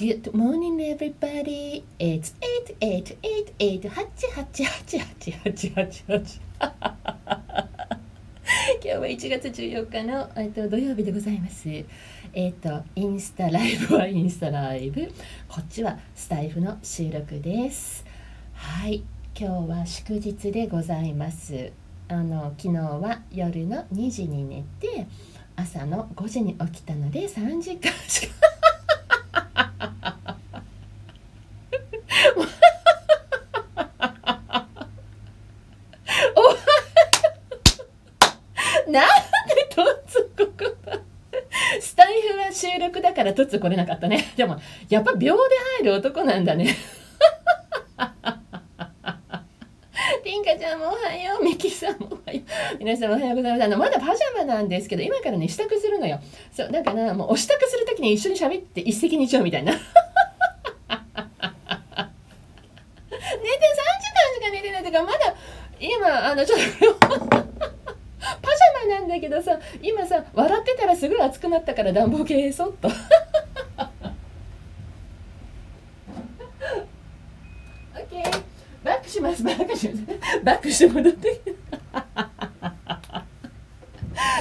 Good morning, everybody. It's eight, eight, eight, eight, 八八八八八八八。今日は1月14日の、えっと、土曜日でございます。えっと、インスタライブはインスタライブ。こっちはスタイフの収録です。はい、今日は祝日でございます。あの昨日は夜の2時に寝て朝の5時に起きたので3時間しかなんでトッツここスタイフは収録だからトッツ来れなかったね。でもやっぱ秒で入る男なんだね。ピンカちゃんもおはようミキさんもおはよう。皆さんおはようございます。あのまだパジャマなんですけど今からね支度するのよ。そうだからもうお支度する時に一緒に喋って一石二鳥みたいな。寝て3時間しか寝てないとかまだ今あのちょっとパジャマなんだけどさ今さ笑ってたらすごい熱くなったから暖房消そっとオッケーバックしますバックしますして戻って。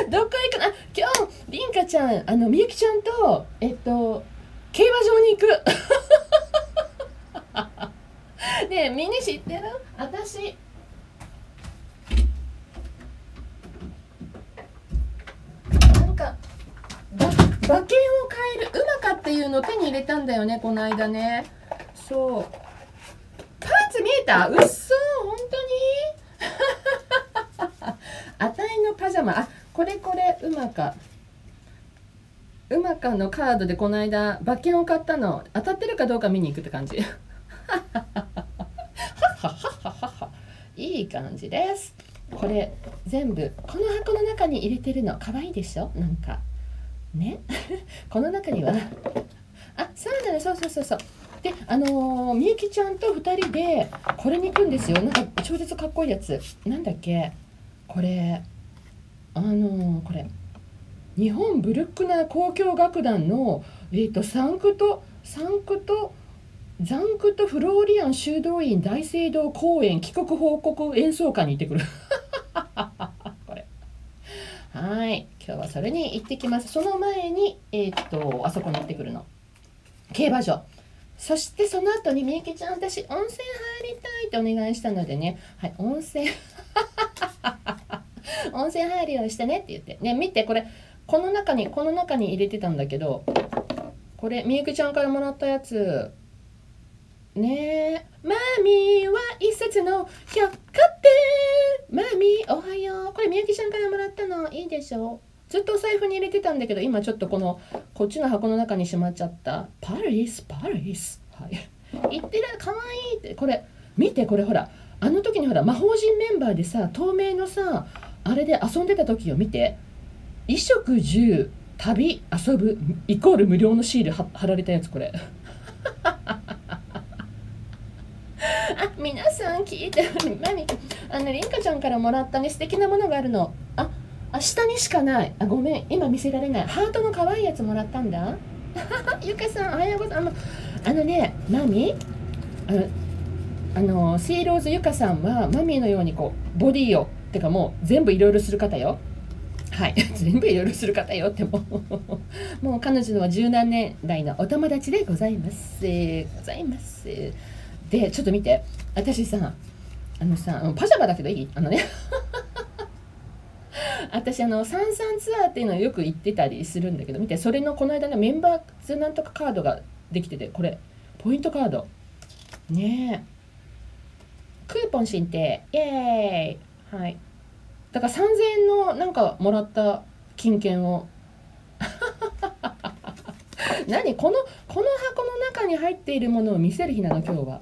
どっか行くな。今日りんかちゃんあのみゆきちゃんとえっと競馬場に行く。ねえみんな知ってる？私。なんか馬券を買えるうまかっていうのを手に入れたんだよねこの間ね。そう。パンツ見えた？うっそ本当に？あたいのパジャマあこれこれうまか。うまかのカードでこの間馬券を買ったの。当たってるかどうか見に行くって感じ。いい感じです。これ全部この箱の中に入れてるの。可愛いいでしょ？なんか。ね？この中には。あそうだね。そうそうそうそう。であの、みゆきちゃんと2人でこれに行くんですよ。なんか超絶かっこいいやつ。なんだっけ？これあのー、これ日本ブルックナー交響楽団の、えーと、サンクトサンクトザンクトフローリアン修道院大聖堂公演帰国報告演奏会に行ってくる。これ。はい。今日はそれに行ってきます。その前にえー、っとあそこに行ってくるの。競馬場。そしてその後にみゆきちゃん私温泉入りたいってお願いしたのでね。はい温泉 温泉入るようにしてねって言って。ね見てこれこの中にこの中に入れてたんだけどこれみゆきちゃんからもらったやつ。ねえマミーは一冊の百貨店。マミーおはよう。これみゆきちゃんからもらったの。いいでしょ。ずっとお財布に入れてたんだけど今ちょっとこのこっちの箱の中にしまっちゃった。パリスパリス。はい。言ってるかわいいって。これ見てこれほら。あの時にほら魔法陣メンバーでさ透明のさあれで遊んでた時を見て衣食住旅遊ぶイコール無料のシール貼られたやつこれ。あ皆さん聞いて何あのりんかちゃんからもらったね素敵なものがあるの。ああ下にしかない。あごめん今見せられない。ハートの可愛いやつもらったんだ。ゆかさんおはようございます。あのねマミ？あのあのセイローズゆかさんはマミーのようにこうボディをってかもう全部いろいろする方よ。はい。全部いろいろする方よっても もう彼女のは十何年来のお友達でございます。ございます。でちょっと見て。私さあのさパジャマだけどいい？あのね。私あの三々ツアーっていうのをよく行ってたりするんだけど見てそれのこの間のメンバーズなんとかカードができててこれポイントカード。ねえ。クーポン申請イエーイ。はい。だから3000円のなんかもらった金券を。何？このこの箱の中に入っているものを見せる日なの今日は。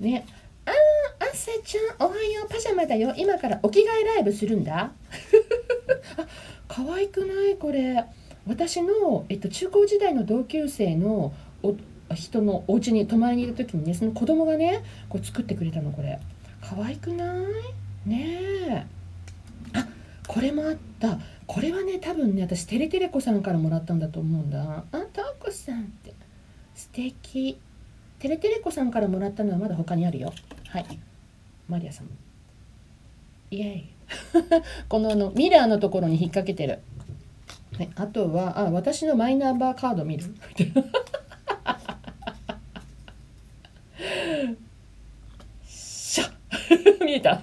ね。ああさちゃんおはようパジャマだよ。今からお着替えライブするんだ。あ可愛くない？これ。私の、えっと、中高時代の同級生のお人のお家に泊まりにいる時にねその子供がねこう作ってくれたのこれ。可愛くない？ねえ。あこれもあった。これはね多分ね私テレテレ子さんからもらったんだと思うんだ。あタコさんって。素敵。テレテレコさんからもらったのはまだ他にあるよ。はい。マリアさんイエーイ。このあのミラーのところに引っ掛けてる、ね、あとはあ私のマイナンバーカード見る。見えた。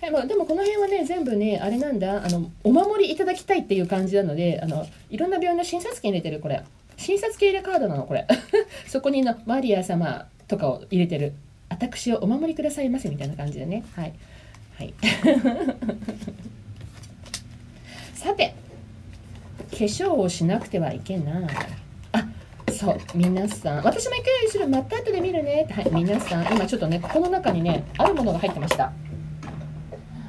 はいまあ、でもこの辺はね全部ねあれなんだ。あのお守りいただきたいっていう感じなのであのいろんな病院の診察券入れてるこれ。診察券入れカードなのこれ。そこにのマリア様とかを入れてる。私をお守りくださいませみたいな感じでね。はい。はい。さて化粧をしなくてはいけない。そう皆さん。私も行くようにするまた後で見るね。はい皆さん。今ちょっとねここの中にねあるものが入ってました。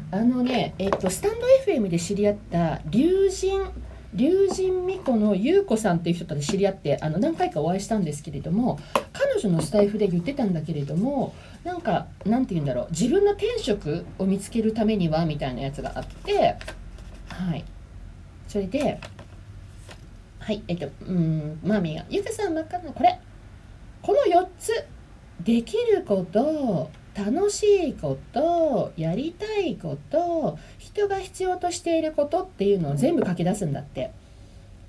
あのねえっとスタンド FM で知り合った龍神龍神巫女の優子さんっていう人と知り合ってあの何回かお会いしたんですけれども彼女のスタイフで言ってたんだけれどもなんかなんて言うんだろう。自分の天職を見つけるためにはみたいなやつがあってはい。それではいえっとうんマミーが「ゆかさん真っ赤なこれ。この4つできること楽しいことやりたいこと人が必要としていることっていうのを全部書き出すんだって、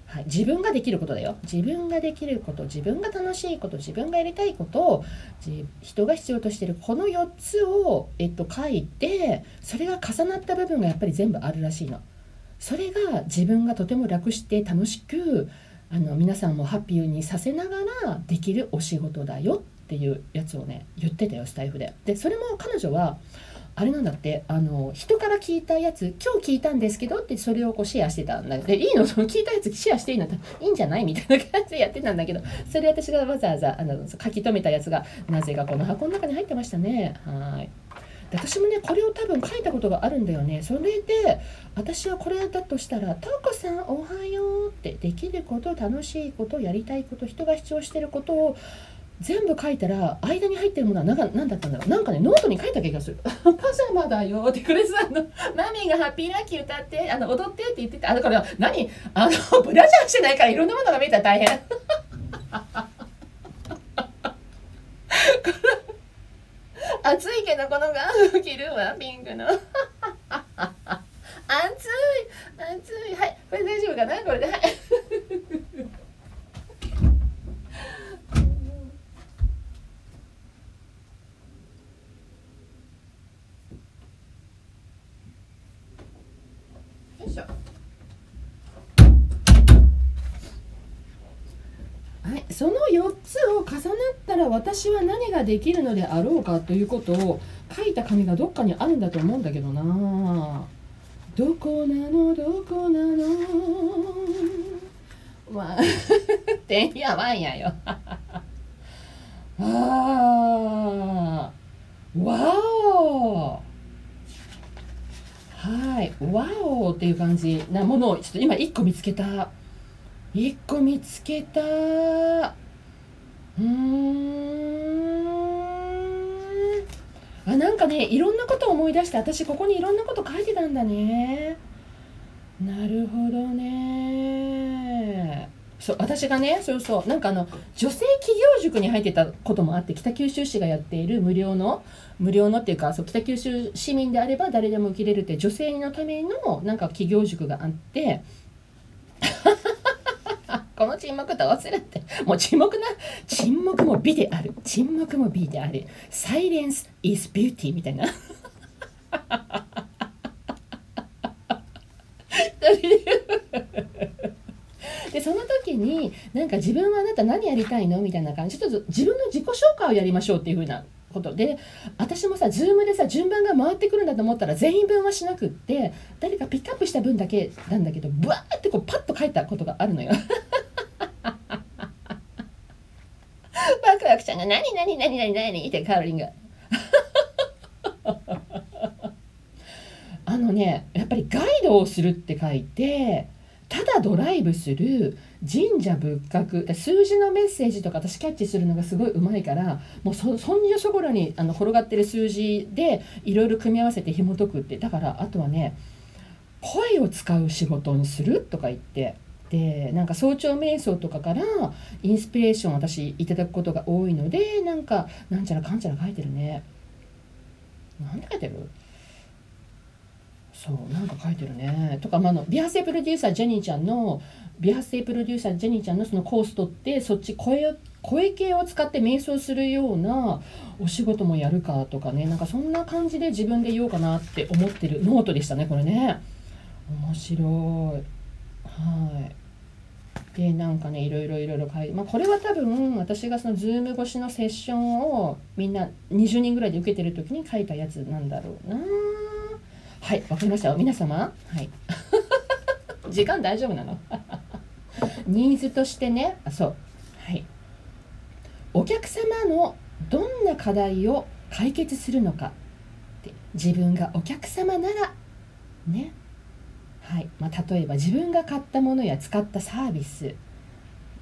はい、自分ができることだよ。自分ができること自分が楽しいこと自分がやりたいことを人が必要としているこの4つを、えっと、書いてそれが重なった部分がやっぱり全部あるらしいの。それが自分がとても楽して楽しくあの皆さんもハッピーにさせながらできるお仕事だよっていうやつをね言ってたよスタイフで。でそれも彼女はあれなんだってあの人から聞いたやつ今日聞いたんですけどってそれをこうシェアしてたんだでいいの？そ の聞いたやつシェアしていいの？いいんじゃない？みたいな感じでやってたんだけどそれ私がわざわざあの書き留めたやつがなぜかこの箱の中に入ってましたね。はい。で私もねこれを多分書いたことがあるんだよね。それで私はこれだとしたら「トウコさんおはよう」ってできること楽しいことやりたいこと人が主張してることを全部書いたら間に入ってるものは何何だったんだろう。なんかねノートに書いた気がする「パジャマだよ」ってこれさあのマミーが「ハッピーラッキー」歌ってあの踊ってって言っててあだから何？あのブラジャーしてないからいろんなものが見えたら大変暑いけどこのガウン着るわピンクの。暑い暑い。はいこれ大丈夫かな？これではいその4つを重なったら私は何ができるのであろうかということを書いた紙がどっかにあるんだと思うんだけどな。どこなの？どこなの？まあ。てんやわんやよ。ああわお。はい。わおっていう感じなものをちょっと今1個見つけた。1個見つけた。うーん。あなんかねいろんなことを思い出して私ここにいろんなこと書いてたんだね。なるほどね。そう私がねそうそうなんかあの女性企業塾に入ってたこともあって北九州市がやっている無料の無料のっていうかそう北九州市民であれば誰でも受けれるって女性のためのなんか企業塾があって。この沈黙と忘れて。もう沈黙な、沈黙も美である。沈黙も美である。Silence is beauty みたいな。でその時になんか自分はあなた何やりたいのみたいな感じちょっと自分の自己紹介をやりましょうっていう風なことで私もさ Zoom でさ順番が回ってくるんだと思ったら全員分はしなくって誰かピックアップした分だけなんだけどブワーってこうパッと書いたことがあるのよ。ワクワクちゃんが「何何何何何?」ってカーリンが あのねやっぱりガイドをするって書いてただドライブする神社仏閣数字のメッセージとか私キャッチするのがすごいうまいからもうそそんじょそこらにあの転がってる数字でいろいろ組み合わせて紐解くってだからあとはね声を使う仕事にするとか言ってでなんか早朝瞑想とかからインスピレーション私いただくことが多いのでなんかなんちゃらかんちゃら書いてるね。なんて書いてる？そうなんか書いてるね。とか、まあ、の美発声プロデューサージェニーちゃんの美発声プロデューサージェニーちゃんのそのコース取ってそっち声声系を使って瞑想するようなお仕事もやるかとかね。なんかそんな感じで自分で言おうかなって思ってるノートでしたねこれね。面白い。はい。でなんかねいろいろいろいろ書いて、まあ、これは多分私がそのズーム越しのセッションをみんな20人ぐらいで受けてる時に書いたやつなんだろうな。はいわかりました。皆様はい。時間大丈夫なの？ニーズとしてねあそう。はい。お客様のどんな課題を解決するのかって自分がお客様ならね。はい。まあ、例えば自分が買ったものや使ったサービス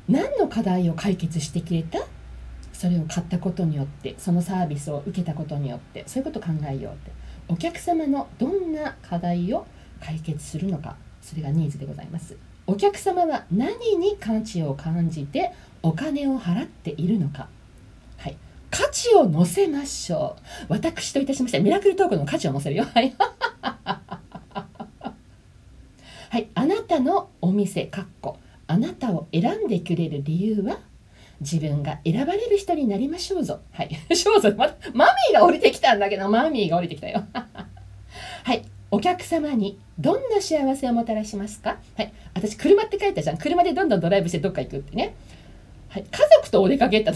何の課題を解決してくれた？それを買ったことによってそのサービスを受けたことによってそういうことを考えようって。お客様のどんな課題を解決するのかそれがニーズでございます。お客様は何に価値を感じてお金を払っているのか。はい。価値を乗せましょう。私といたしましてミラクルトークの価値を乗せるよ。はい。はい、あなたのお店かっこあなたを選んでくれる理由は自分が選ばれる人になりましょうぞ。はい。しょうぞ。ま、マミーが降りてきたんだけど、マミーが降りてきたよ。はい。お客様にどんな幸せをもたらしますか？はい。私、車って書いたじゃん。車でどんどんドライブしてどっか行くってね。はい。家族とお出かけって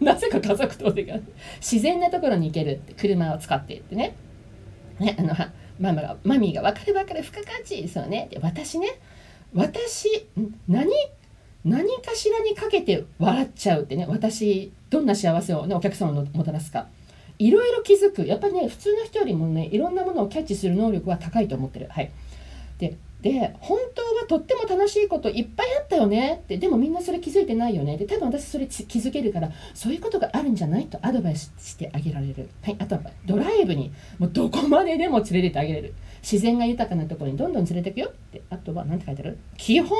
なぜか家族とお出かけ。自然なところに行けるって。車を使ってってね。ね、あの、はママがマミーが「分かる分かる付加価値そうね」で私ね私何何かしらにかけて笑っちゃうってね私どんな幸せを、ね、お客様のもたらすか。いろいろ気づく。やっぱりね普通の人よりもねいろんなものをキャッチする能力は高いと思ってる。はい。でで本当はとっても楽しいこといっぱいあったよねってでもみんなそれ気づいてないよねで多分私それ気づけるからそういうことがあるんじゃないとアドバイスしてあげられる、はい、あとはドライブにもうどこまででも連れてってあげれる。自然が豊かなところにどんどん連れてくよってあとは何て書いてある？基本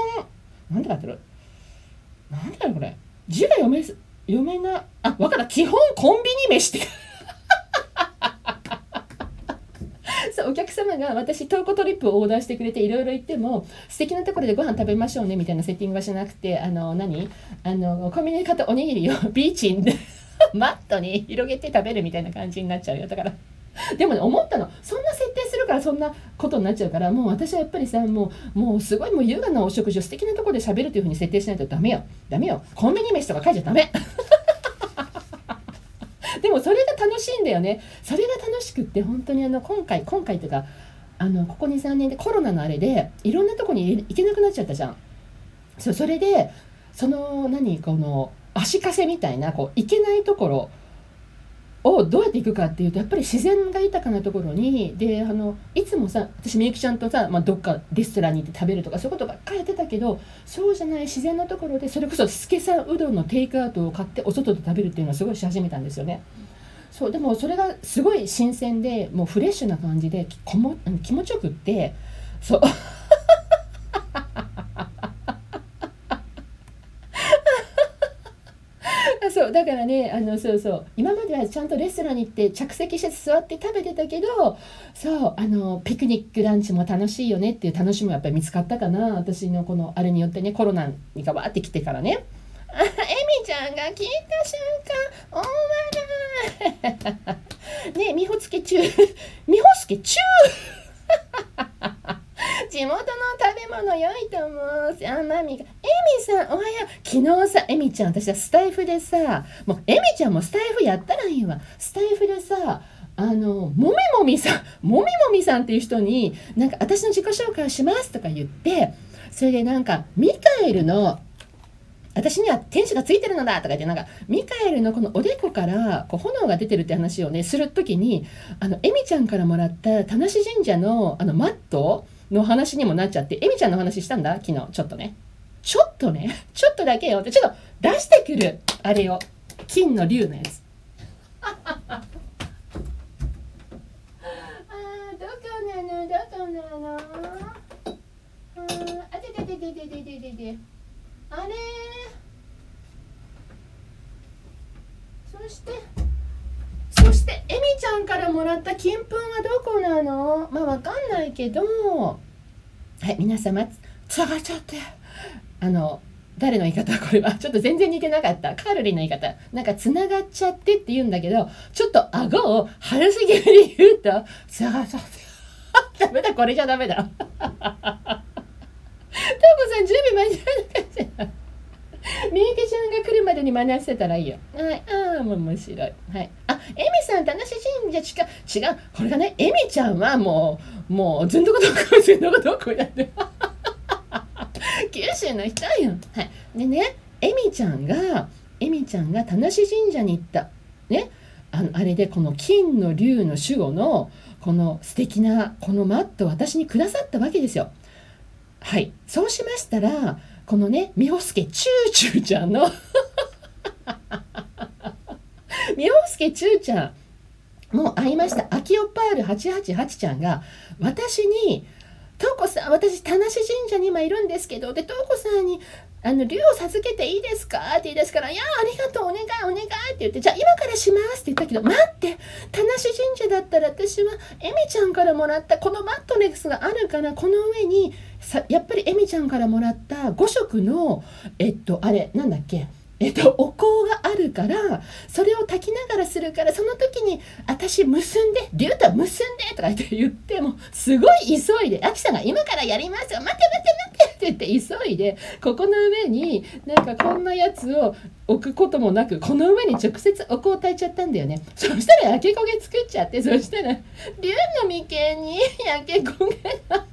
何て書いてある？何て書いてあるこれ？字が読め読めなあ分かった。基本コンビニ飯って そうお客様が私トークトリップをオーダーしてくれていろいろ言っても素敵なところでご飯食べましょうねみたいなセッティングはしなくてあの何？あのコンビニで買ったおにぎりを ビーチに マットに広げて食べるみたいな感じになっちゃうよ。だからでもね思ったの。そんな設定するからそんなことになっちゃうからもう私はやっぱりさもうもうすごいもう優雅なお食事を素敵なところで喋るというふうに設定しないとダメよ。ダメよ。コンビニ飯とか書いちゃダメ。楽しいんだよねそれが楽しくって本当にあの今回今回というかあのここ23年でコロナのあれでいろんなとこに行けなくなっちゃったじゃんそうそれでその何この足かせみたいなこう行けないところをどうやって行くかっていうとやっぱり自然が豊かなところにであのいつもさ私みゆきちゃんとさ、まあ、どっかレストランに行って食べるとかそういうことばっかりやってたけどそうじゃない自然なところでそれこそ助さんうどんのテイクアウトを買ってお外で食べるっていうのはすごいし始めたんですよね。そうでもそれがすごい新鮮でもうフレッシュな感じでこも気持ちよくってそう。そうだからねあのそうそう。今まではちゃんとレストランに行って着席して座って食べてたけどそうあのピクニックランチも楽しいよねっていう楽しみもやっぱり見つかったかな。私のこのあれによってねコロナにがわってきてからね。あエミちゃんが聞いた瞬間大笑い。ねえ美穂つけ中美穂つけ中。地元の食べ物良いと思う。しあマミが「エミさんおはよう。昨日さエミちゃん私はスタイフでさもうエミちゃんもスタイフやったらいいわ。スタイフでさあのもみもみさんもみもみさんっていう人になんか私の自己紹介をしますとか言ってそれでなんかミカエルの私には天使がついてるのだとか言ってなんかミカエルのこのおでこからこう炎が出てるって話をねする時にあのエミちゃんからもらった田無神社のあのマットの話にもなっちゃって、エミちゃんの話したんだ昨日、ちょっとね。ちょっとね、ちょっとだけよって、ちょっと出してくる。あれを。金の竜のやつ。ああ、どこなの？どこなの？ああ、ててててでででででであれそしてそしてエミちゃんからもらった金粉はどこなの？まあわかんないけど。はい皆様つがっちゃって。あの誰の言い方これは？ちょっと全然似てなかった。カールリンの言い方。なんかつながっちゃってって言うんだけどちょっと顎を春すぎるに言うとつながっちゃって。ダメだこれじゃダメだ。タコさん準備間に合わなかったみゆきちゃんが来るまでに学してたらいいよ。はい。ああ、もう面白い。はい。あ、エミさん、田無神社違う。違う。これがね、エミちゃんはもう、もう、ずんどこどこ、ずんどこどこやって。九州の人よ。はい。でね、エミちゃんが、エミちゃんが田無神社に行った。ね。あの、あれでこの金の竜の守護の、この素敵な、このマットを私にくださったわけですよ。はい。そうしましたら、このね、みほすけちゅうちゅうちゃんのみほすけちゅうちゃん、もう会いました。アキオパール888ちゃんが、私に、とうこさん、私、田無神社に今いるんですけど、で、とうこさんに、あの、竜を授けていいですかって言い出すから、いや、ありがとう、お願い、お願いって言って、じゃあ今からしますって言ったけど、待って、田無神社だったら私は、エミちゃんからもらったこのマットレスがあるから、この上に、さやっぱりエミちゃんからもらった5色の、えっと、あれ、なんだっけ？えっと、お香があるからそれを炊きながらするからその時に「私結んで竜と結んで」とか言って言ってもすごい急いで「アキさんが今からやりますよ待って待って待って」て言って急いでここの上になんかこんなやつを置くこともなくこの上に直接お香を炊いちゃったんだよね。そしたら焼け焦げ作っちゃってそしたら竜の眉間に焼け焦げが。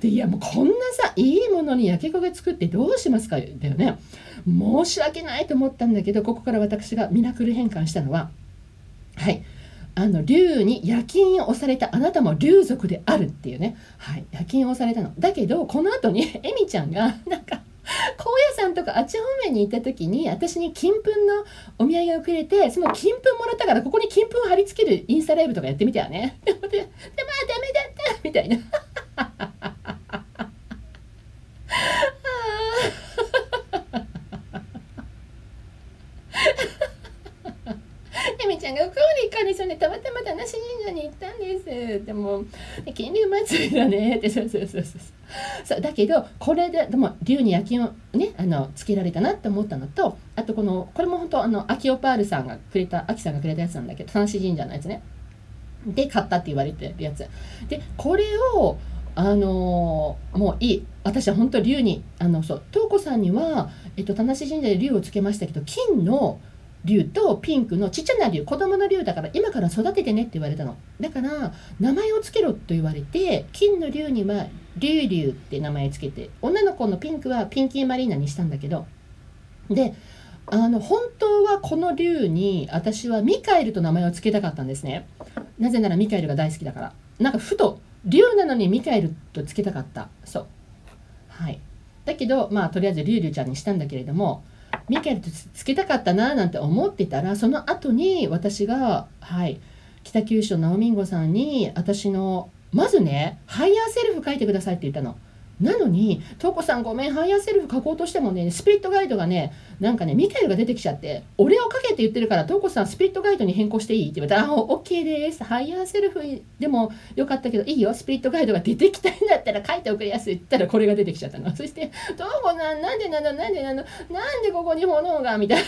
でいやもうこんなさいいものに焼け焦げ作ってどうしますかだよね。申し訳ないと思ったんだけどここから私がミラクル変換したのははい。あの竜に夜勤を押されたあなたも竜族であるっていうね、はい、夜勤を押されたの。だけどこの後に エミちゃんがなんか高野山とかあっち方面に行った時に私に金粉のお土産をくれてその金粉もらったからここに金粉を貼り付けるインスタライブとかやってみたよね。ででまあダメだったみたいなエミちゃんが福に彼氏にたまたま田無神社に行ったん金龍祭りだね。ってそうそうそうそう。そうだけどこれででも竜に夜勤をねあのつけられたなって思ったのとあとこのこれも本当あのアキオパールさんがくれたアキさんがくれたやつなんだけど田無神社のやつね。で買ったって言われてるやつ。でこれをあのー、もういい。私は本当竜にあのそう東子さんには、えっと、田無神社で竜をつけましたけど金の竜とピンクのちっちゃな竜子供の竜だから今から育ててねって言われたの。だから名前を付けろと言われて金の竜には竜竜って名前つけて女の子のピンクはピンキーマリーナにしたんだけど。であの本当はこの竜に私はミカエルと名前を付けたかったんですね。なぜならミカエルが大好きだから。なんかふと竜なのにミカエルと付けたかった。そう。はい。だけどまあとりあえずリュウリュウちゃんにしたんだけれどもミカエルとつけたかったななんて思ってたらその後に私がはい北九州のナオミンゴさんに私のまずねハイヤーセルフ書いてくださいって言ったの。なのに、トウコさんごめん、ハイヤーセルフ書こうとしてもね、スピリットガイドがね、なんかね、ミカエルが出てきちゃって、俺を書けって言ってるから、トウコさんスピリットガイドに変更していい？って言われたら、あ、OK です。ハイヤーセルフでもよかったけど、いいよ、スピリットガイドが出てきたんだったら書いておくれやすいって言ったら、これが出てきちゃったの。そして、トウコさん、なんでなの、なんでなの、なんでここに炎がみたいな。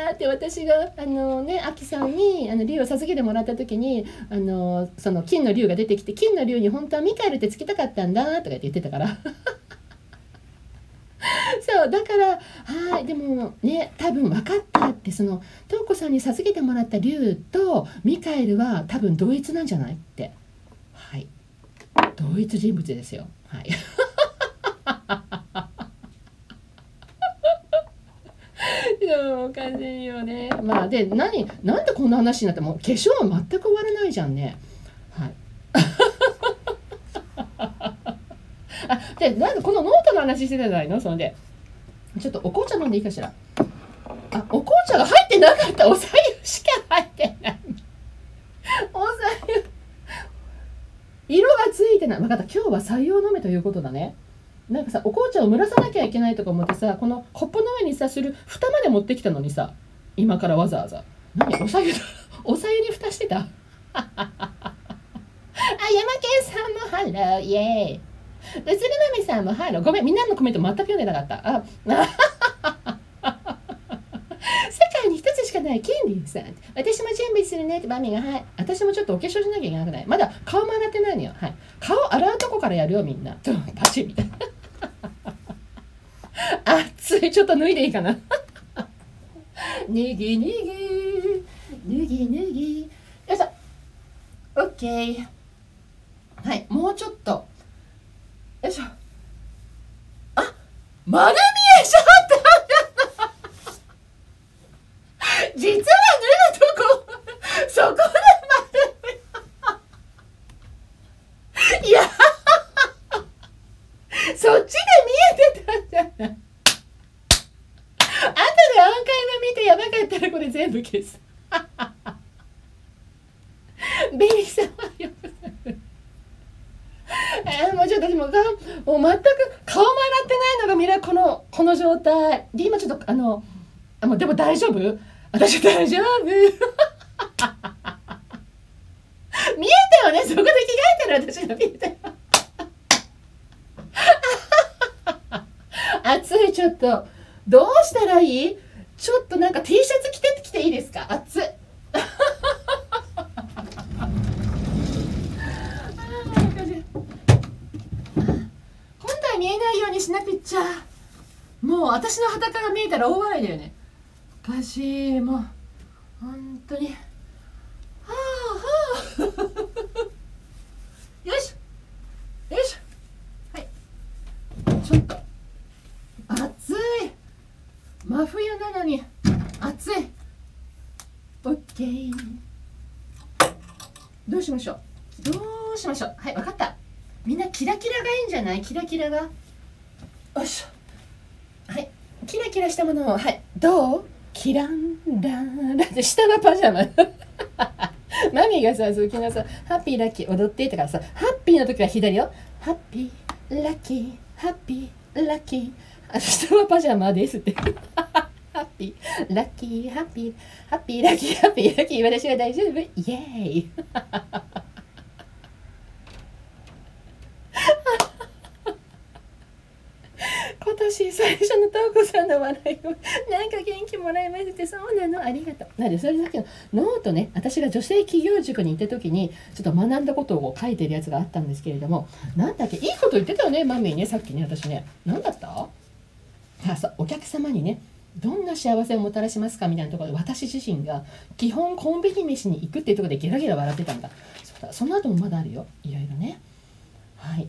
分かって私があのねアキさんにあの竜を授けてもらった時にあのその金の竜が出てきて金の竜に本当はミカエルってつけたかったんだとかって言ってたから。そうだからはいでもね多分分かったってその瞳子さんに授けてもらった竜とミカエルは多分同一なんじゃないって。はい。同一人物ですよ。はい。おかしいよね。まあで何なんでこんな話になっても化粧は全く終わらないじゃんね。はい。あでなんでこのノートの話してたじゃないの？それでちょっとお紅茶飲んでいいかしら？あお紅茶が入ってなかった。おさゆしか入ってない。おさゆ色がついてない。分かった。今日は採用のめということだね。なんかさお紅茶を蒸らさなきゃいけないとか思ってさこのコップの上にさする蓋まで持ってきたのにさ今からわざわざ。何おさゆ おさゆに蓋してた？あ山健さんもハローイエーイ。うつるまみさんもハロー。ごめんみんなのコメント全く読んでなかった。あ 世界に一つしかない権利さん。私も準備するねってマミがはい。私もちょっとお化粧しなきゃいけなくない。まだ顔も洗ってないのよ。はい。顔洗うとこからやるよみんな。パチみたいな。熱い。ちょっと脱いでいいかな。脱ぎ脱ぎ。脱ぎ脱ぎ。よいしょ。OK はいもうちょっと。よいしょ。あまだえちゃった実は脱ぐとこそこで丸見えいやそっちで見えてたんじゃない後でアーカイブ見てやばかったらこれ全部消すベリーさんはよくえー、もうちょっと私もがもう全く顔も洗ってないのが見れこのこの状態で今ちょっとあのあもうでも大丈私大丈夫。見えたよねそこで着替えてる私が見えたよ暑いちょっと。どうしたらいい？ちょっとなんか T シャツ着てきていいですか？暑い。今度は見えないようにしなくっちゃ。もう私の裸が見えたら大笑いだよね。もう本当にはあはあ。よいし。ょよいし。ょはい。ちょっと。暑い。真冬なのに暑い。オッケー。どうしましょう。どうしましょう。はい分かった。みんなキラキラがいいんじゃない？キラキラが？よいしょ。はい。キラキラしたものをはい。どう？キランラン。ラって下のパジャママミがさ、昨日さ、ハッピーラッキー踊ってとからさ、ハッピーの時は左よ。ハッピーラッキー、ハッピーラッキー。あ、下はパジャマですって。ハッピー、ラッキー、ハッピー、ハッピー、ラッキー、ハッピー、ラッキー、私は大丈夫。イエーイ。今年最初のトーコさんの笑いをなんか元気もらいましてそうなのありがとう。なんでそれだけのノートね私が女性起業塾に行った時にちょっと学んだことを書いてるやつがあったんですけれどもなんだっけいいこと言ってたよねマミーねさっきね私ね。何だった？あそうお客様にねどんな幸せをもたらしますかみたいなところで私自身が基本コンビニ飯に行くっていうところでゲラゲラ笑ってたんだ。そうだその後もまだあるよ。いろいろね。はい。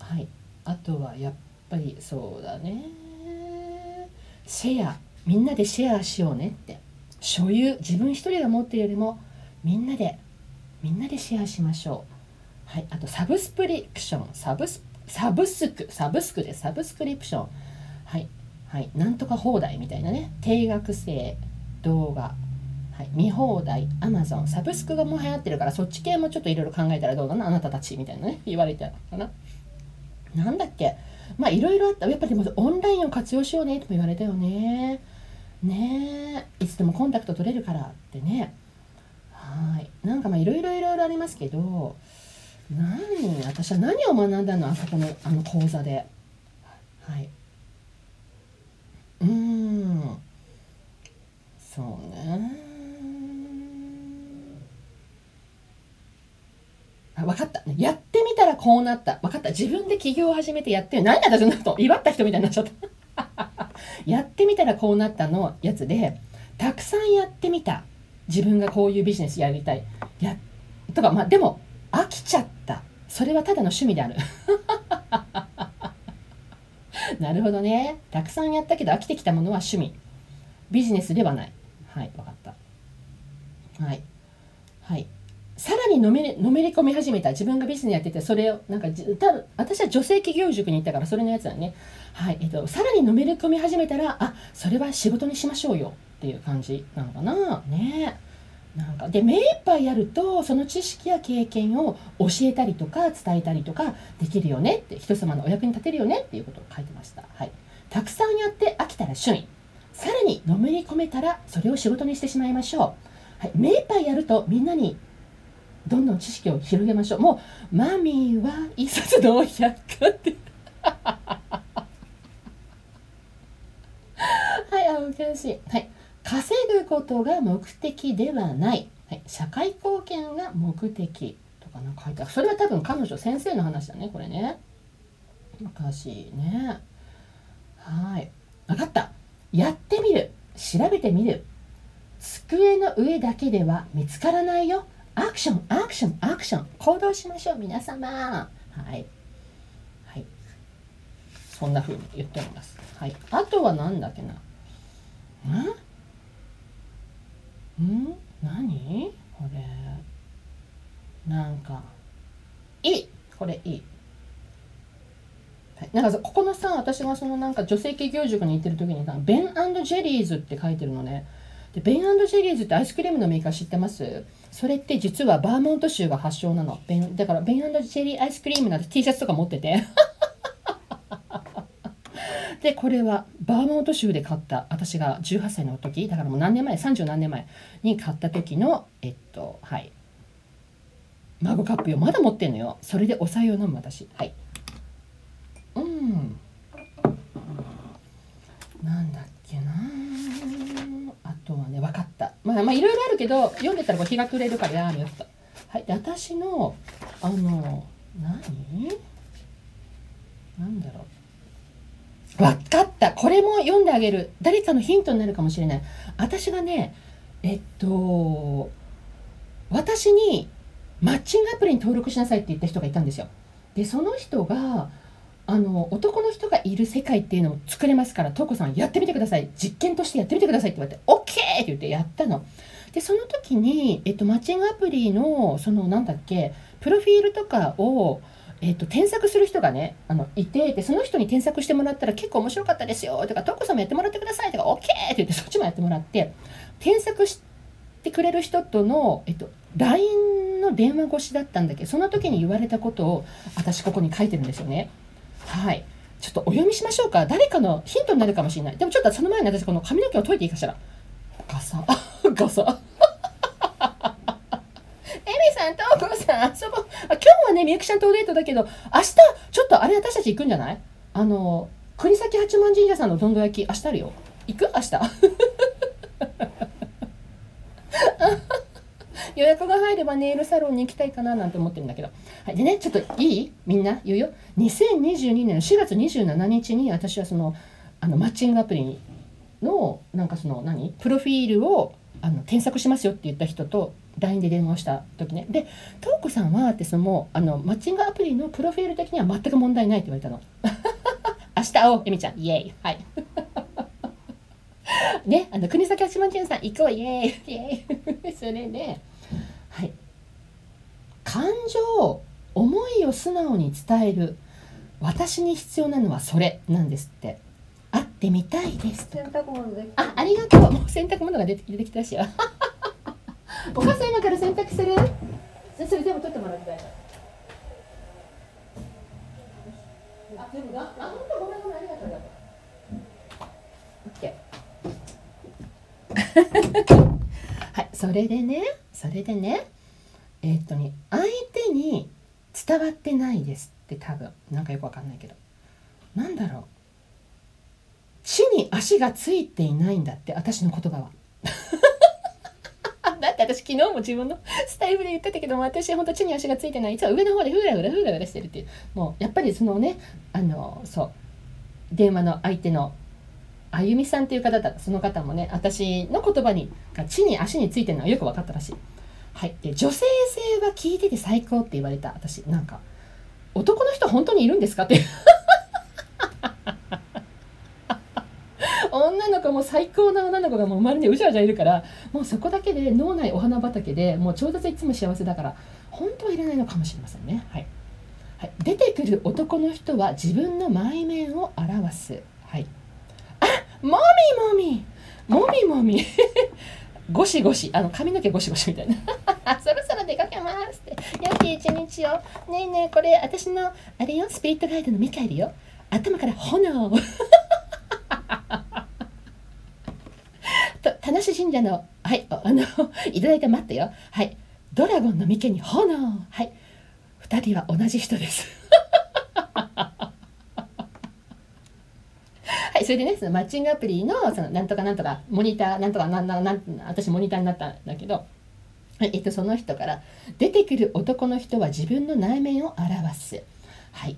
はい。あとはやっぱりそうだね。シェアみんなでシェアしようねって。所有自分一人が持ってるよりもみんなでみんなでシェアしましょう。はいあとサブスプリクション。サブスサブスクサブスクでサブスクリプション。はいはいなんとか放題みたいなね。定額制動画。はい、見放題、アマゾン、サブスクがもう流行ってるから、そっち系もちょっといろいろ考えたらどうだな、あなたたちみたいなね、言われてたかな。なんだっけ、まあいろいろあった、やっぱりでもオンラインを活用しようねとも言われたよね。ねえ、いつでもコンタクト取れるからってね。はい、なんかまあいろいろいろいろありますけど、何、私は何を学んだの、あそこのあの講座で。はい。うーん、そうね。あ分かった。やってみたらこうなった。分かった。自分で起業を始めてやってる。何だ私のと祝った人みたいになっちゃった。やってみたらこうなったのやつで、たくさんやってみた。自分がこういうビジネスやりたい。やとか、まあでも、飽きちゃった。それはただの趣味である。なるほどね。たくさんやったけど飽きてきたものは趣味。ビジネスではない。はい、分かった。はい。はい。さらにのめりのめり込み始めた。自分がビジネスやっててそれをなんかじ多分私は女性企業塾に行ったからそれのやつだね。はいえっとさらにのめり込み始めたらあそれは仕事にしましょうよ。っていう感じなのかな。ね。なんかで目いっぱいやるとその知識や経験を教えたりとか伝えたりとかできるよね。って人様のお役に立てるよね。っていうことを書いてました、はい、たくさんやって飽きたら趣味。さらにのめり込めたらそれを仕事にしてしまいましょう、はい、目いっぱいやるとみんなにどんどん知識を広げましょう。もうマミーは一冊の百科って。はいあ難しい。はい。稼ぐことが目的ではない、はい、社会貢献が目的とかなんか書いてある。それは多分彼女先生の話だねこれね。難しいね。はい。分かった。やってみる。調べてみる。机の上だけでは見つからないよ。アクションアクションアクション。行動しましょう皆様。はい。はい。そんな風に言っております。はい。あとは何だっけな。ん？ん？何？これ。なんか。いい！これいい。なんかここのさ私がそのなんか女性系業塾に行ってる時にさベンジェリーズって書いてるのね。でベンジェリーズってアイスクリームのメーカー知ってます？それって実はバーモント州が発祥なの。ベンだからベンジェリーアイスクリームなんて T シャツとか持ってて。でこれはバーモント州で買った私が18歳の時。だからもう何年前30何年前に買った時のえっとはい。マグカップよ。まだ持ってんのよ。それでお酒を飲む私。はい。うんだっけなあとはね分かったまあまあいろいろあるけど読んでたらこう日が暮れるからやめよったはい。で私のあの何？なんだろう。分かった。これも読んであげる。誰かのヒントになるかもしれない。私がねえっと私にマッチングアプリに登録しなさいって言った人がいたんですよ。でその人があの男の人がいる世界っていうのを作れますからト子さんやってみてください実験としてやってみてくださいって言われて OK って言ってやったのでその時に、えっと、マッチングアプリのそのなんだっけプロフィールとかをえーと、添削する人がねあのいてでその人に添削してもらったら結構面白かったですよとか「トコさんもやってもらってください」とか「OK!」って言ってそっちもやってもらって添削してくれる人との、えっと、LINE の電話越しだったんだけどその時に言われたことを私ここに書いてるんですよね。はい。ちょっとお読みしましょうか。誰かのヒントになるかもしれない。でもちょっとその前に私この髪の毛を解いていいかしら。ガサガサさん、とうこさん、遊ぼう。あ今日はね、みゆきちゃんとデートだけど、明日、ちょっとあれ私たち行くんじゃない？あの、国崎八幡神社さんのどんど焼き、明日あるよ。行く？明日。予約が入ればネイルサロンに行きたいかななんて思ってるんだけど。はい、でね、ちょっといい？みんな言うよ。2022年4月27日に私はその、あの、マッチングアプリの、なんかその何、プロフィールをあの添削しますよって言った人と LINE で電話をした時ね。で「とうこさんは」ってそのあのマッチングアプリのプロフィール的には全く問題ないって言われたの。明日会おうえみちゃん。イエイ。はい。ねあの国崎八幡んさん行こう。イエイ。イエイ。それではい。感情思いを素直に伝える。私に必要なのはそれなんですって。会ってみたいです洗濯物であありがとう。もう洗濯物が出て出てきたし。よ お母さん今から洗濯する？それ全部取ってもらいたいあ全部あ本当ごめんごめんありがとう。はいそれでねそれでねえー、っとね相手に伝わってないですって多分。なんかよくわかんないけど。なんだろう。地に足がついていないんだって私の言葉は。だって私昨日も自分のスタイルで言ってたけども私本当地に足がついてない。いつは上の方でふらふらふらふらしてるっていう。もうやっぱりそのねあのそう電話の相手のあゆみさんっていう方だその方もね私の言葉にが地に足についてるのはよく分かったらしい。はい、で女性性は聞いてて最高って言われた私なんか男の人本当にいるんですかって 女の子も最高な女の子がもう生まれにうじゃうじゃいるからもうそこだけで脳内お花畑でもう超絶いつも幸せだから本当はいらないのかもしれませんね。はいはい、出てくる男の人は自分の内面を表す。はい、もみもみ。もみもみ。ゴシゴシ。あの髪の毛ゴシゴシみたいな。そろそろ出かけますって。良き一日を。ねえねえこれ私のあれよ？スピリットガイドのミカエルよ。頭から炎。と田無神社のはいあのいただいた待ってよ。はい。ドラゴンの眉間に炎。はい。2人は同じ人です。はいそれでねそのマッチングアプリのそのなんとかなんとかモニターなんとかなんなんなん私モニターになったんだけどえっと、その人から「出てくる男の人は自分の内面を表す」はい。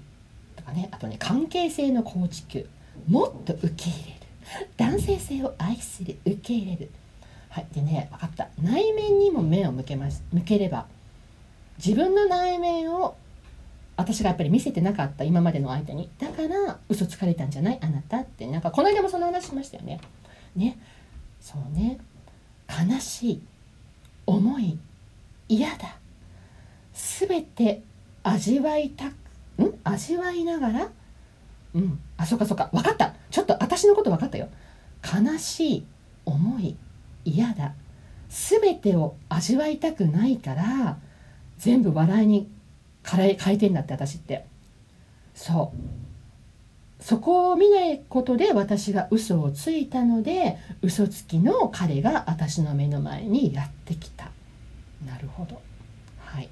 とかねあとね関係性の構築。もっと受け入れる。男性性を愛する。受け入れる。はい。でね分かった。内面にも目を向けます。向ければ自分の内面を私がやっぱり見せてなかった今までの相手に。だから嘘つかれたんじゃないあなたって。なんかこの間もその話しましたよね。ね。そうね。悲しい。重い。嫌だ。全て味わいたくん？味わいながら？うん。あそっかそっか。分かった。ちょっと私のこと分かったよ。悲しい。重い。嫌だ。全てを味わいたくないから全部笑いに変え変えてんだって私って。そう。そこを見ないことで私が嘘をついたので嘘つきの彼が私の目の前にやってきた。なるほど。はい、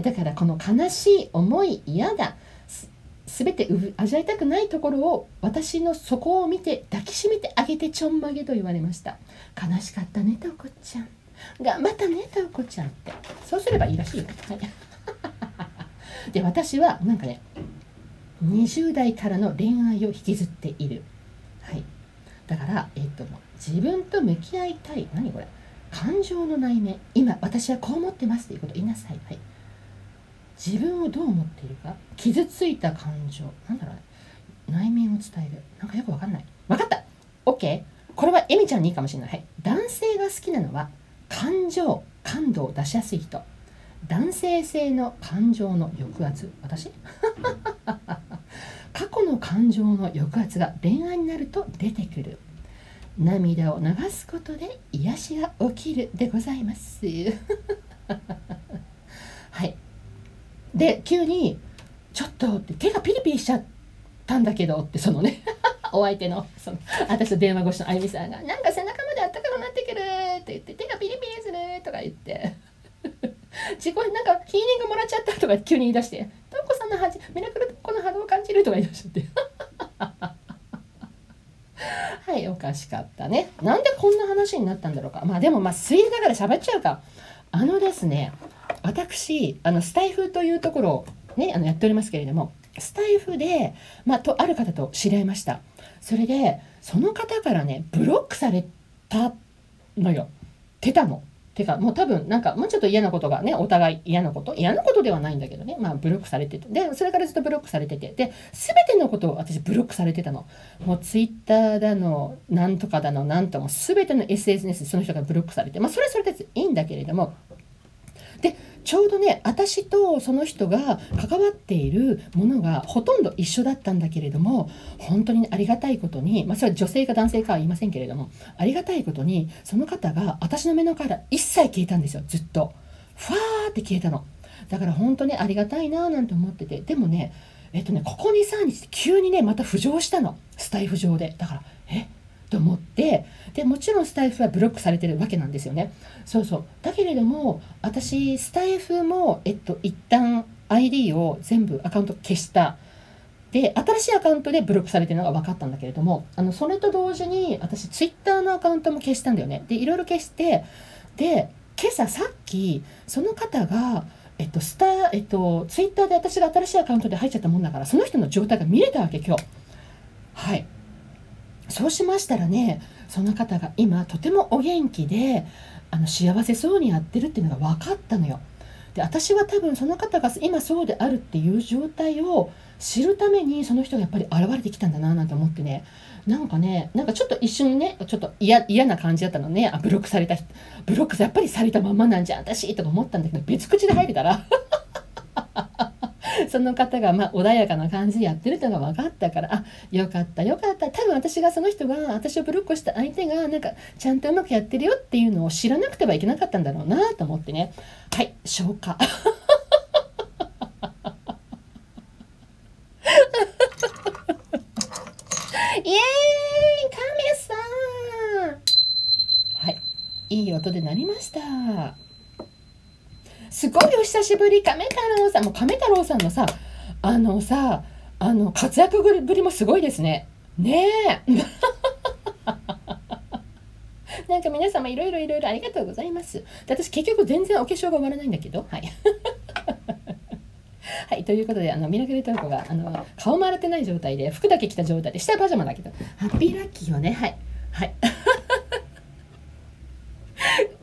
だからこの悲しい思い嫌だすべて味わいたくないところを私の底を見て抱きしめてあげてちょんまげと言われました。悲しかったねとこちゃん。頑張ったねとこちゃんって。そうすればいいらしいよ、はい、で私はなんかね20代からの恋愛を引きずっている。はい。だからえっ、と自分と向き合いたい。何これ。感情の内面。今私はこう思ってますということを言いなさい。はい。自分をどう思っているか。傷ついた感情。なんだろうね。内面を伝える。なんかよくわかんない。分かった。OK これはエミちゃんにいいかもしれない、はい、男性が好きなのは感情感度を出しやすい人。男性性の感情の抑圧。私？過去の感情の抑圧が恋愛になると出てくる。涙を流すことで癒しが起きるでございます。はい。で急に「ちょっと」って手がピリピリしちゃって。たんだけどってそのね お相手のその私と電話越しのあゆみさんが「なんか背中まであったかくなってくる」って言って「手がピリピリする」とか言って。自己なんかヒーリングもらっちゃったとか急に言い出して「トンコさんのはじミラクルトンコの波動を感じる」とか言い出しちゃって。はいおかしかったね。なんでこんな話になったんだろうか。まあでもまあ水泳だから喋っちゃうか。あのですね私あのスタイフというところをねあのやっておりますけれどもスタイフで、まあ、とある方と知り合いました。それでその方からねブロックされたのよ。てたの。てかもう多分なんかもうちょっと嫌なことがねお互い嫌なこと嫌なことではないんだけどね。まあブロックされてて。でそれからずっとブロックされてて。で全てのことを私ブロックされてたの。もうツイッターだのなんとかだのなんとも全ての SNS その人がブロックされて。まあそれはそれでいいんだけれどもでちょうどね私とその人が関わっているものがほとんど一緒だったんだけれども本当にありがたいことに、まあ、それは女性か男性かは言いませんけれどもありがたいことにその方が私の目のから一切消えたんですよずっと。ファーって消えたの。だから本当にありがたいななんて思っててでもねえっとねここ23日急にねまた浮上したの。スタイフ上で。だからえ？と思ってでもちろんスタイフはブロックされてるわけなんですよねそうそうだけれども私スタイフもえっと一旦 ID を全部アカウント消したで新しいアカウントでブロックされてるのが分かったんだけれどもあのそれと同時に私ツイッターのアカウントも消したんだよねでいろいろ消してで今朝さっきその方がえっと、スタ、えっと、ツイッターで私が新しいアカウントで入っちゃったもんだから、その人の状態が見れたわけ、今日。はい。そうしましたらねその方が今とてもお元気であの幸せそうにやってるっていうのが分かったのよ。で私は多分その方が今そうであるっていう状態を知るためにその人がやっぱり現れてきたんだななんて思ってね。なんかねなんかちょっと一瞬ねちょっと嫌な感じだったのね。あブロックされた人。ブロックやっぱりされたままなんじゃ私とか思ったんだけど別口で入れたら。その方がまあ穏やかな感じでやってるってのが分かったからあよかったよかった。多分私がその人が私をブロックした相手がなんかちゃんとうまくやってるよっていうのを知らなくてはいけなかったんだろうなと思ってね。はい消化。イエーイカメさんはいいい音で鳴りました。久しぶり亀太郎さんもう亀太郎さんのさあのさあの活躍ぶりもすごいですね。ねえ。なんか皆様いろいろいろいろありがとうございます。で私結局全然お化粧が終わらないんだけど。はい。はい、ということで、あのミラクルトルコがあの顔も洗ってない状態で、服だけ着た状態で、下はパジャマだけど、ハッピーラッキーよね、はい。はい。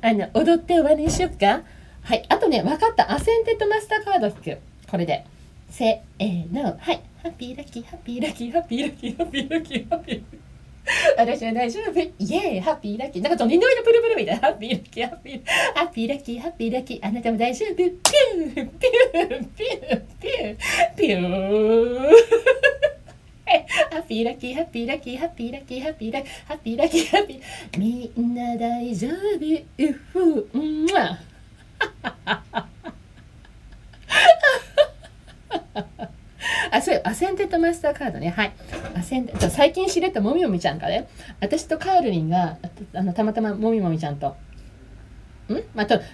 あの、踊って終わりにしよっか。はい、あとね、分かった。アセンテッドマスターカード引く。これで。せーの。はい。ハッピーラッキー、ハッピーラッキー、ハッピーラッキー、ハッピーラッキー、ハッピーラッキー。私は大丈夫。イエーイハッピーラッキー。なんかちょっと二度目のプルプルみたいな。ハッピーラッキー、ハッピー、ハッピーラッキー、ハッピーラッキー。あなたも大丈夫。ピュー、ピュー、ピュー、ピュー、ピュー。ハッピーラッキー、ハッピーラッキー、ハッピーラッキー、ハッピーラッキー、ハッピーラッキー、ハッピー。みんな大丈夫。うふ、うんま。あ、そうアセンテッドマスターカードね。はい。アセンテ最近知れたもみもみちゃんかね。私とカールリンが、あのたまたまもみもみちゃんと。ん？まあ、とカー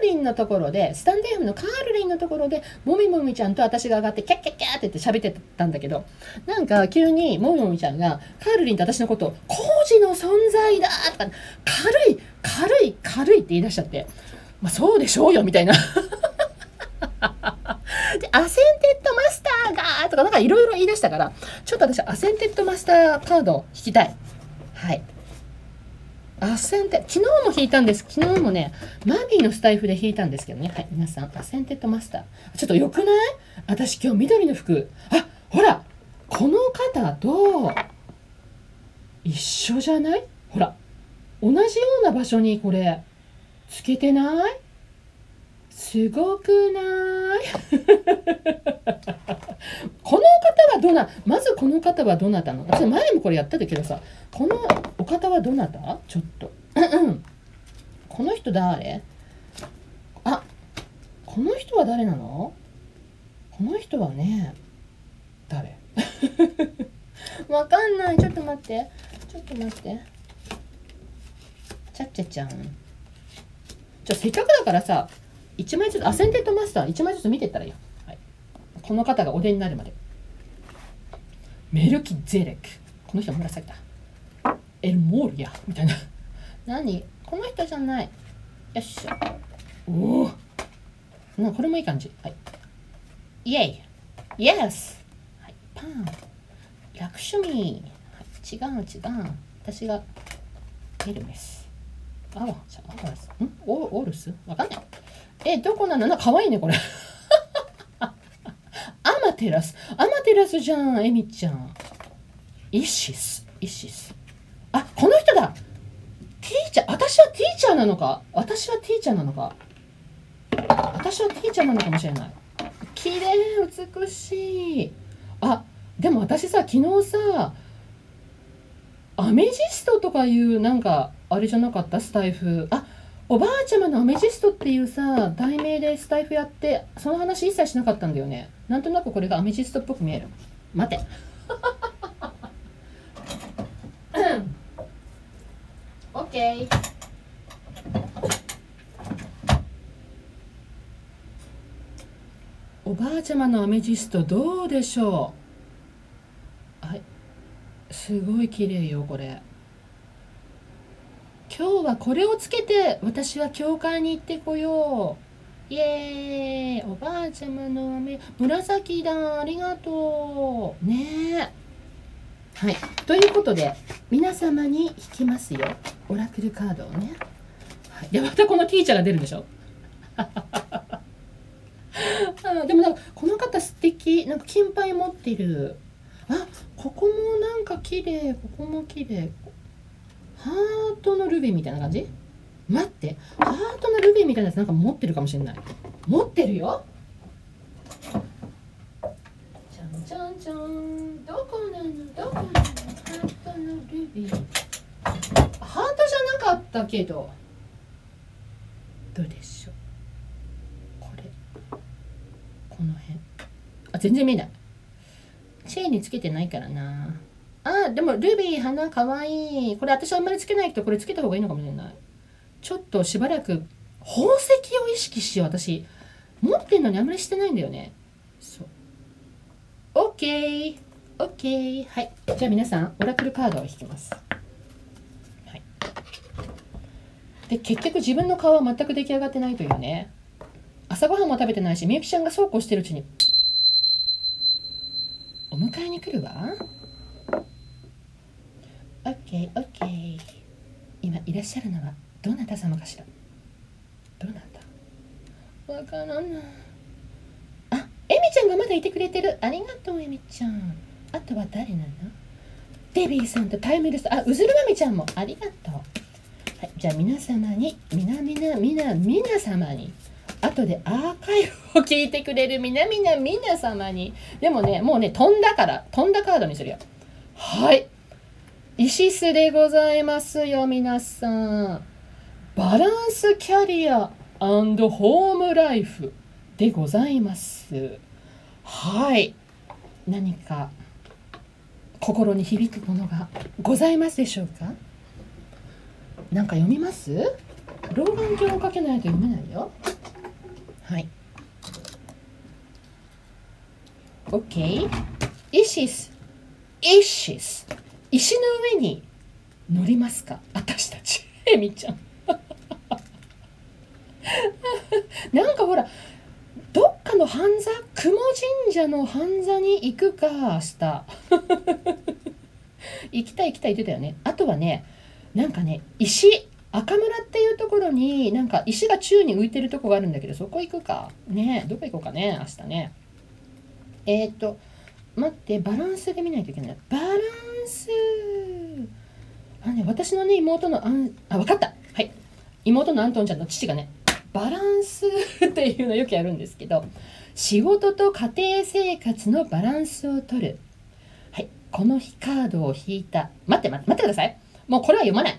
ルリンのところでスタンドエフのカールリンのところでもみもみちゃんと私が上がってキャッキャッキャッって言って喋ってたんだけどなんか急にもみもみちゃんがカールリンと私のことを「高次の存在だ!」とか「軽い軽い軽い」って言い出しちゃって「まあ、そうでしょうよ」みたいな で、 Ascended Master がとかなんかいろいろ言い出したから、ちょっと私 Ascended Master カードを引きたい。はい。アセンテ、昨日も引いたんです。昨日もね、マミーのスタエフで引いたんですけどね。はい、皆さん、 Ascended Master。ちょっと良くない？私今日緑の服。あ、ほらこの方と一緒じゃない？ほら。同じような場所にこれ、つけてない？すごくない？この方はどなまずこの方はどなたの？私前もこれやったけどさこのお方はどなた？ちょっと。この人誰？あこの人は誰なの？この人はね誰？わかんない。ちょっと待って。ちょっと待って。ちゃっちゃちゃん。じゃせっかくだからさ1枚ずつ Ascended Master 1枚ずつ見てったらいいよ、はい、この方がお出になるまで。メルキゼレク。この人は紫だ。エルモリヤみたいな。何？この人じゃない。よっしゃ。おおなこれもいい感じ。はい。イエイ。イエス。はい。パン。ラクシュミー、はい、違う違う私がエルメスあわじゃあアワスんオオールス？わかんないえ、どこなの？な、かわいいね、これ。アマテラス。アマテラスじゃん、エミちゃん。イシス。イシス。あ、この人だティーチャー、私はティーチャーなのか？私はティーチャーなのか？私はティーチャーなのかもしれない。綺麗、美しい。あ、でも私さ、昨日さ、アメジストとかいうなんかあれじゃなかった？スタイフ。あおばあちゃまのアメジストっていうさ題名でスタイフやってその話一切しなかったんだよね。なんとなくこれがアメジストっぽく見える。待て。オッケーおばあちゃまのアメジストどうでしょう？はいすごい綺麗よこれ今日はこれをつけて私は教会に行ってこよう。イエーイ。おばあちゃまの飴紫だ。ありがとう。ね。えはい。ということで皆様に引きますよ。オラクルカードをね、はい、でまたこのティーチャーが出るでしょ。あでもなんかこの方素敵。なんか金牌持ってる。あここもなんか綺麗。ここも綺麗。ハートのルビーみたいな感じ？待って。ハートのルビーみたいなやつなんか持ってるかもしれない。持ってるよ。じゃんじゃん。どこなの？どこなの？ハートのルビー。ハートじゃなかったけど。どうでしょう。これ。この辺。あ全然見えない。チェーンにつけてないからな。あでもルビー花かわいい。これ私あんまりつけない人これつけた方がいいのかもしれない。ちょっとしばらく宝石を意識しよう私。持ってんのにあんまりしてないんだよね。そう。OK OK はい。じゃあ皆さんオラクルカードを引きます。はい。で結局自分の顔は全く出来上がってないというね。朝ごはんも食べてないしみゆきちゃんがそうこうしてるうちにお迎えに来るわ。OKOK 今いらっしゃるのはどなた様かしら？どなた？わからない。あエミちゃんがまだいてくれてる。ありがとうエミちゃん。あとは誰なの？デビーさんとタイムレス。あうずるまみちゃんも。ありがとう。はいじゃあ皆様に皆皆皆皆様に後でアーカイブを聞いてくれる。皆々皆様に。でもねもうね飛んだから飛んだカードにするよ。はい。イシスでございますよ皆さん。バランスキャリアホームライフでございます。はい。何か心に響くものがございますでしょうか？何か読みます？老眼鏡をかけないと読めないよ。はい。OK イシスイシス石の上に乗りますか？私たち。えみちゃん。なんかほらどっかの半座雲神社の半座に行くか明日。行きたい行きたい言ってたよね。あとはねなんかね石赤村っていうところになんか石が宙に浮いてるとこがあるんだけどそこ行くか。ねどこ行こうかね明日ね。えっ、と待ってバランスで見ないといけない。バランス。あ、ね、私のね妹のあんあ分かった。はい。妹のアントンちゃんの父がねバランスっていうのよくやるんですけど仕事と家庭生活のバランスを取る。はい。この日カードを引いた。待って待って待ってください。もうこれは読まない。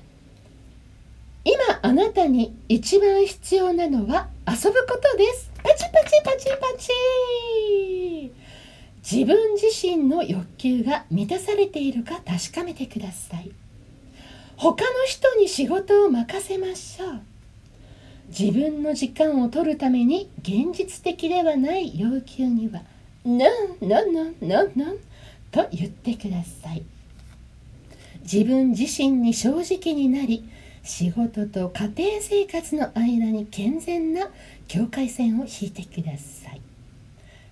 今あなたに一番必要なのは遊ぶことです。パチパチパチパチ。自分自身の欲求が満たされているか確かめてください。他の人に仕事を任せましょう。自分の時間を取るために現実的ではない要求には「No, no, no, no, no」と言ってください。自分自身に正直になり仕事と家庭生活の間に健全な境界線を引いてください。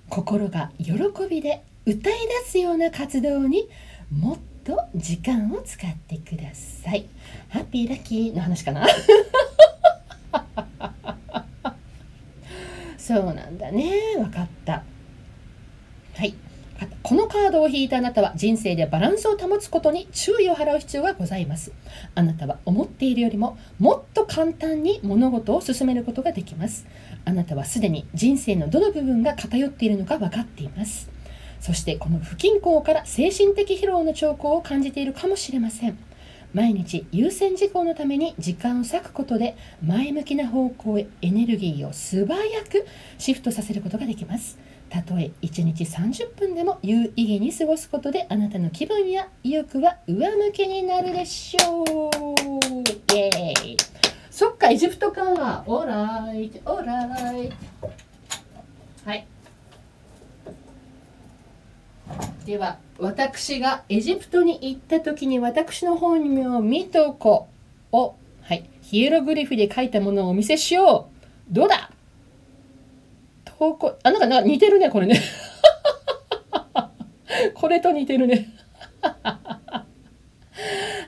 心が喜びで歌い出すような活動にもっと時間を使ってください。ハッピーラッキーの話かな？そうなんだね。分かった。はい。このカードを引いたあなたは人生でバランスを保つことに注意を払う必要がございます。あなたは思っているよりももっと簡単に物事を進めることができます。あなたはすでに人生のどの部分が偏っているのか分かっています。そしてこの不均衡から精神的疲労の兆候を感じているかもしれません。毎日優先事項のために時間を割くことで前向きな方向へエネルギーを素早くシフトさせることができます。たとえ1日30分でも有意義に過ごすことであなたの気分や意欲は上向きになるでしょう。イエーイ。そっかエジプトか。オーライ。オーライ。はい。では私がエジプトに行った時に私の方にも見とこを、はい、ヒエログリフで書いたものをお見せしよう。どうだ？投稿。あなんか似てるねこれね。これと似てるね。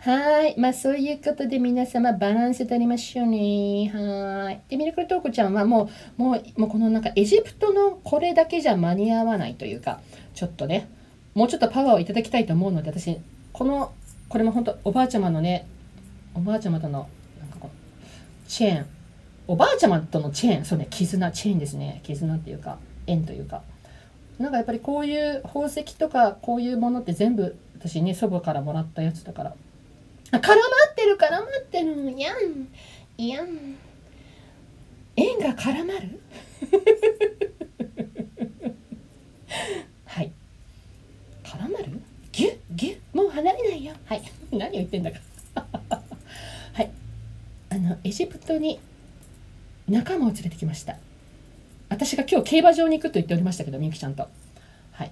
はい。まあそういうことで皆様バランス取りましょうね。はい。でミラクルトークちゃんはもうもうもうこのなんかエジプトのこれだけじゃ間に合わないというかちょっとねもうちょっとパワーをいただきたいと思うので私このこれも本当おばあちゃまのねおばあちゃまとのなんかこうチェーン。おばあちゃまとのチェーン。そうね絆チェーンですね。絆っていうか縁というか。なんかやっぱりこういう宝石とかこういうものって全部私ね祖母からもらったやつだから。絡まってる絡まってる。やん。やん。縁が絡まる？はい。絡まる？ギュッギュッもう離れないよ。はい。何を言ってんだか。はい。あのエジプトに仲間を連れてきました。私が今日競馬場に行くと言っておりましたけどみゆきちゃんと。はい。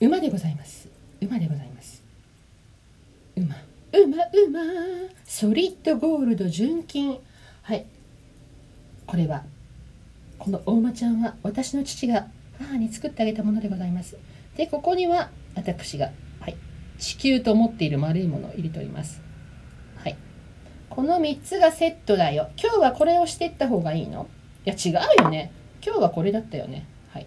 馬でございます馬でございます馬馬馬ソリッドゴールド純金。はい。これはこのお馬ちゃんは私の父が母に作ってあげたものでございます。でここには私が、はい、地球と思っている丸いものを入れております。はい。この3つがセットだよ。今日はこれをしていった方がいいの？いや違うよね。今日はこれだったよね。はい。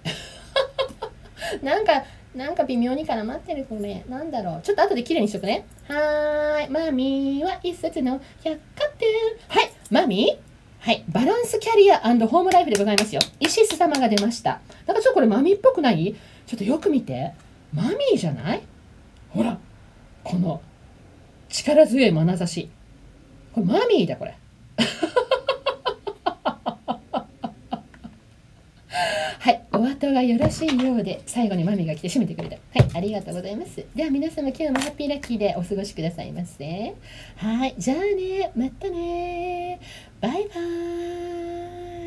なんかなんか微妙に絡まってるこれなんだろう。ちょっと後で綺麗にしとくね。はーい。マミーは一冊の百貨店。はい。マミー？はい。バランスキャリアホームライフでございますよ。イシス様が出ました。なんかちょっとこれマミーっぽくない？ちょっとよく見て。マミーじゃない？ほら。この力強い眼差し。これマミーだこれ。はいお後がよろしいようで最後にマミが来て締めてくれた。はいありがとうございます。では皆様今日もハッピーラッキーでお過ごしくださいませ。はいじゃあねまたね。バイバーイ。